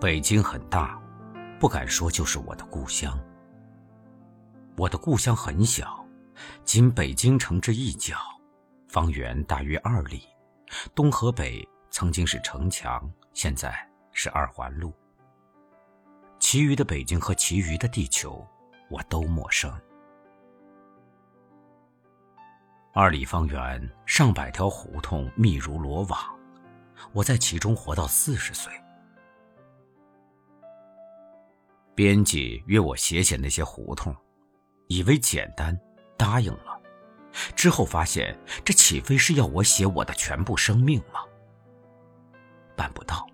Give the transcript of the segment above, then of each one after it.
北京很大，不敢说就是我的故乡。我的故乡很小，仅北京城之一角，方圆大约二里，东和北曾经是城墙，现在是二环路。其余的北京和其余的地球，我都陌生。二里方圆，上百条胡同密如罗网，我在其中活到四十岁。编辑约我写写那些胡同，以为简单，答应了。之后发现，这岂非是要我写我的全部生命吗？办不到。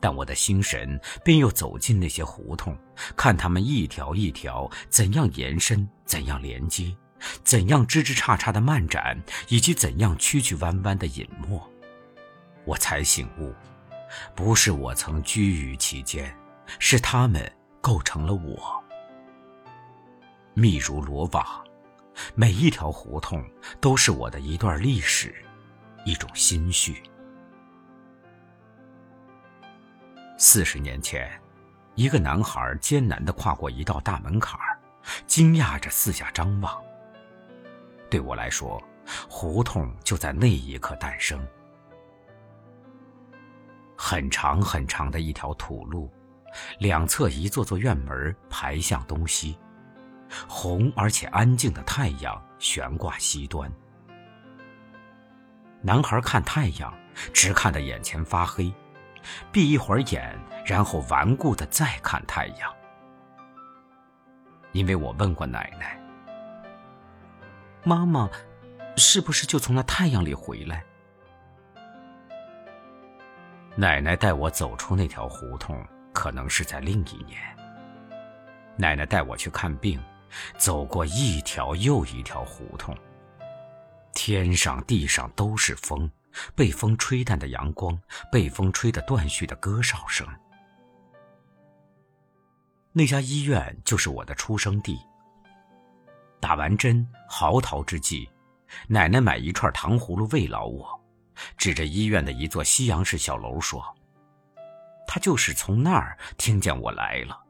但我的心神便又走进那些胡同，看他们一条一条怎样延伸，怎样连接，怎样枝枝杈杈的漫展，以及怎样曲曲弯弯的隐没，我才醒悟，不是我曾居于其间。是他们构成了我，密如罗网，每一条胡同都是我的一段历史，一种心绪。四十年前，一个男孩艰难的跨过一道大门槛儿，惊讶着四下张望。对我来说，胡同就在那一刻诞生。很长很长的一条土路。两侧一座座院门排向东西，红而且安静的太阳悬挂西端。男孩看太阳，直看得眼前发黑，闭一会儿眼，然后顽固的再看太阳。因为我问过奶奶：“妈妈，是不是就从那太阳里回来？”奶奶带我走出那条胡同。可能是在另一年，奶奶带我去看病，走过一条又一条胡同。天上地上都是风，被风吹淡的阳光，被风吹得断续的歌哨声。那家医院就是我的出生地。打完针，嚎啕之际，奶奶买一串糖葫芦慰劳我，指着医院的一座西洋式小楼说。他就是从那儿听见我来了。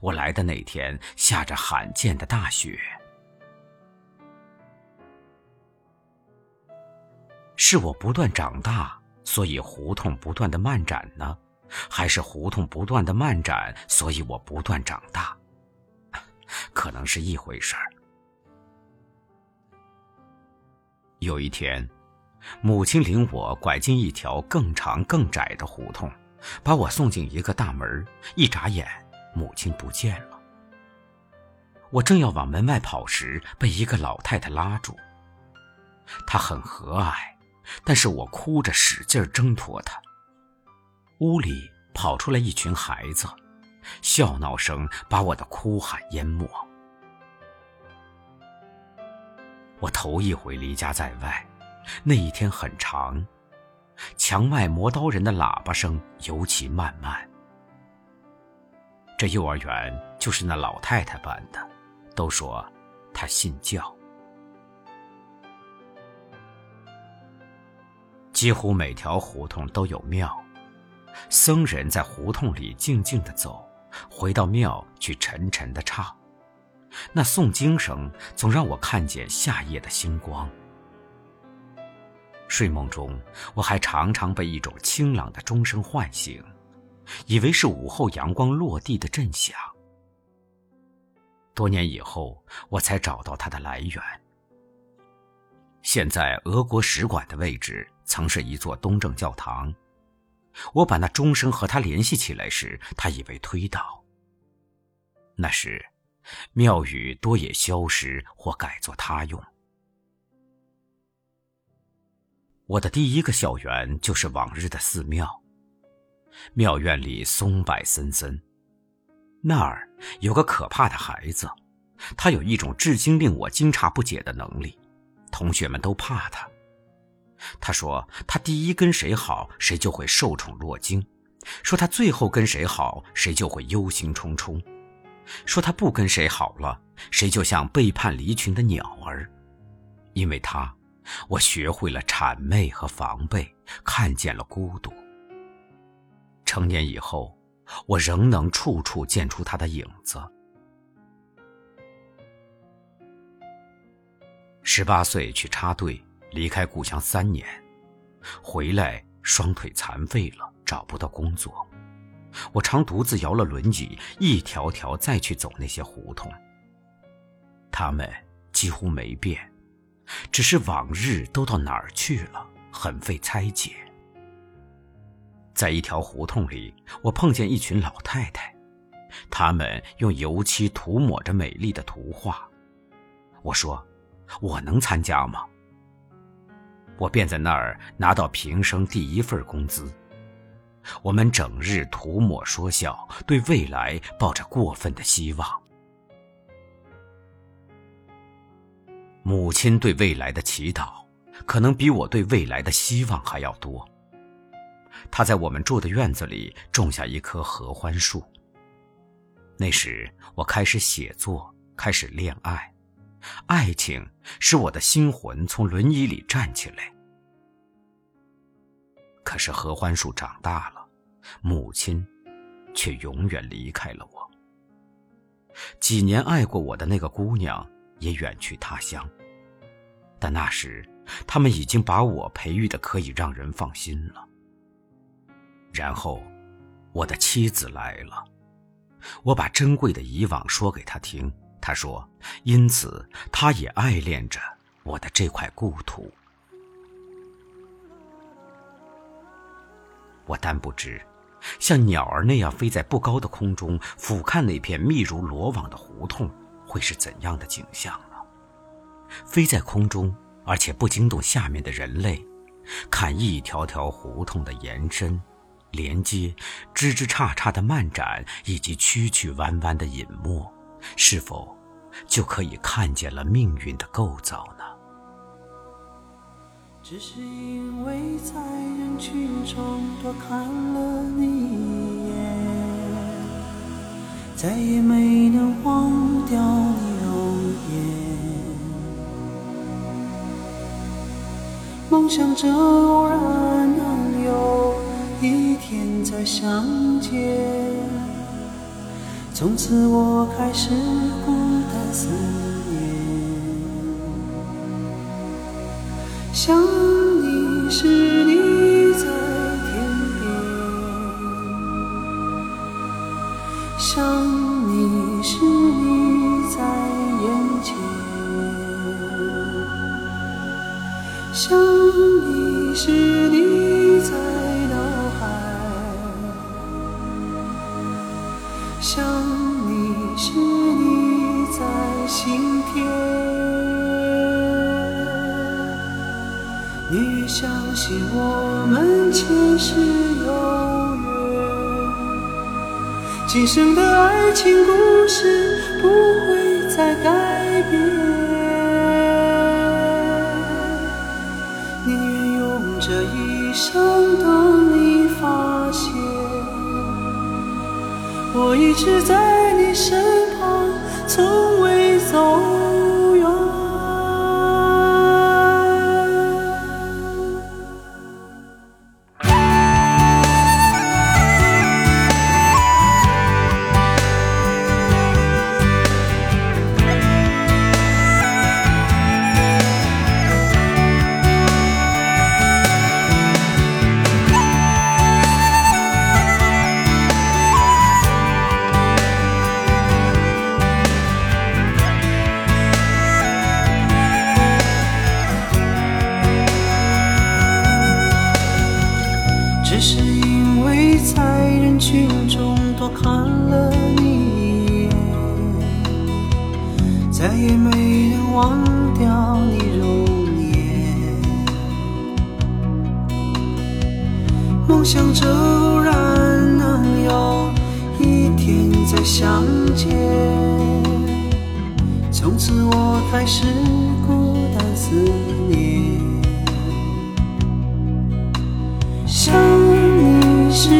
我来的那天下着罕见的大雪。是我不断长大，所以胡同不断的漫展呢，还是胡同不断的漫展，所以我不断长大？可能是一回事儿。有一天，母亲领我拐进一条更长更窄的胡同。把我送进一个大门，一眨眼，母亲不见了。我正要往门外跑时，被一个老太太拉住。她很和蔼，但是我哭着使劲挣脱她。屋里跑出来一群孩子，笑闹声把我的哭喊淹没。我头一回离家在外，那一天很长。墙外磨刀人的喇叭声尤其漫漫。这幼儿园就是那老太太办的，都说她信教。几乎每条胡同都有庙，僧人在胡同里静静的走，回到庙去沉沉的唱，那诵经声总让我看见夏夜的星光。睡梦中，我还常常被一种清朗的钟声唤醒，以为是午后阳光落地的震响。多年以后，我才找到它的来源。现在俄国使馆的位置曾是一座东正教堂，我把那钟声和它联系起来时，他已被推倒。那时，庙宇多也消失或改作他用。我的第一个校园就是往日的寺庙，庙院里松柏森森，那儿有个可怕的孩子，他有一种至今令我惊诧不解的能力，同学们都怕他。他说他第一跟谁好，谁就会受宠若惊；说他最后跟谁好，谁就会忧心忡忡；说他不跟谁好了，谁就像背叛离群的鸟儿，因为他。我学会了谄媚和防备，看见了孤独。成年以后，我仍能处处见出他的影子。十八岁去插队，离开故乡三年，回来双腿残废了，找不到工作。我常独自摇了轮椅，一条条再去走那些胡同。他们几乎没变，只是往日都到哪儿去了，很费猜解。在一条胡同里，我碰见一群老太太，她们用油漆涂抹着美丽的图画。我说：“我能参加吗？”我便在那儿拿到平生第一份工资。我们整日涂抹说笑，对未来抱着过分的希望。母亲对未来的祈祷，可能比我对未来的希望还要多。她在我们住的院子里种下一棵合欢树。那时我开始写作，开始恋爱，爱情使我的心魂从轮椅里站起来。可是合欢树长大了，母亲却永远离开了我。几年爱过我的那个姑娘也远去他乡。但那时，他们已经把我培育的可以让人放心了。然后，我的妻子来了，我把珍贵的以往说给她听，她说：“因此，她也爱恋着我的这块故土。”我但不知，像鸟儿那样飞在不高的空中，俯瞰那片密如罗网的胡同，会是怎样的景象呢？飞在空中，而且不惊动下面的人类，看一条条胡同的延伸。连接、枝枝杈杈的漫展，以及曲曲弯弯的隐没，是否就可以看见了命运的构造呢？只是因为在人群中多看了你一眼，再也没能忘掉你容颜。梦想着偶然能有。一天再相见，从此我开始孤单思念。想你时，你想你时，你在脑海。想你时，你在心田。你越相信我们前世有缘，今生的爱情故事不会再改变。我一直在你身旁，从再也没能忘掉你容颜。梦想着偶然能有一天再相见，从此我开始孤单思念。想你时，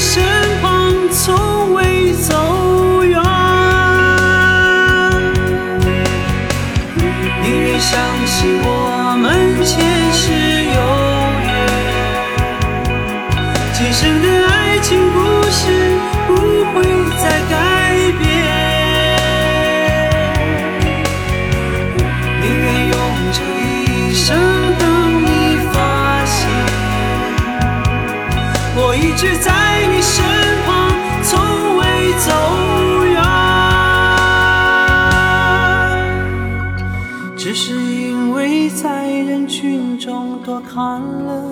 是看了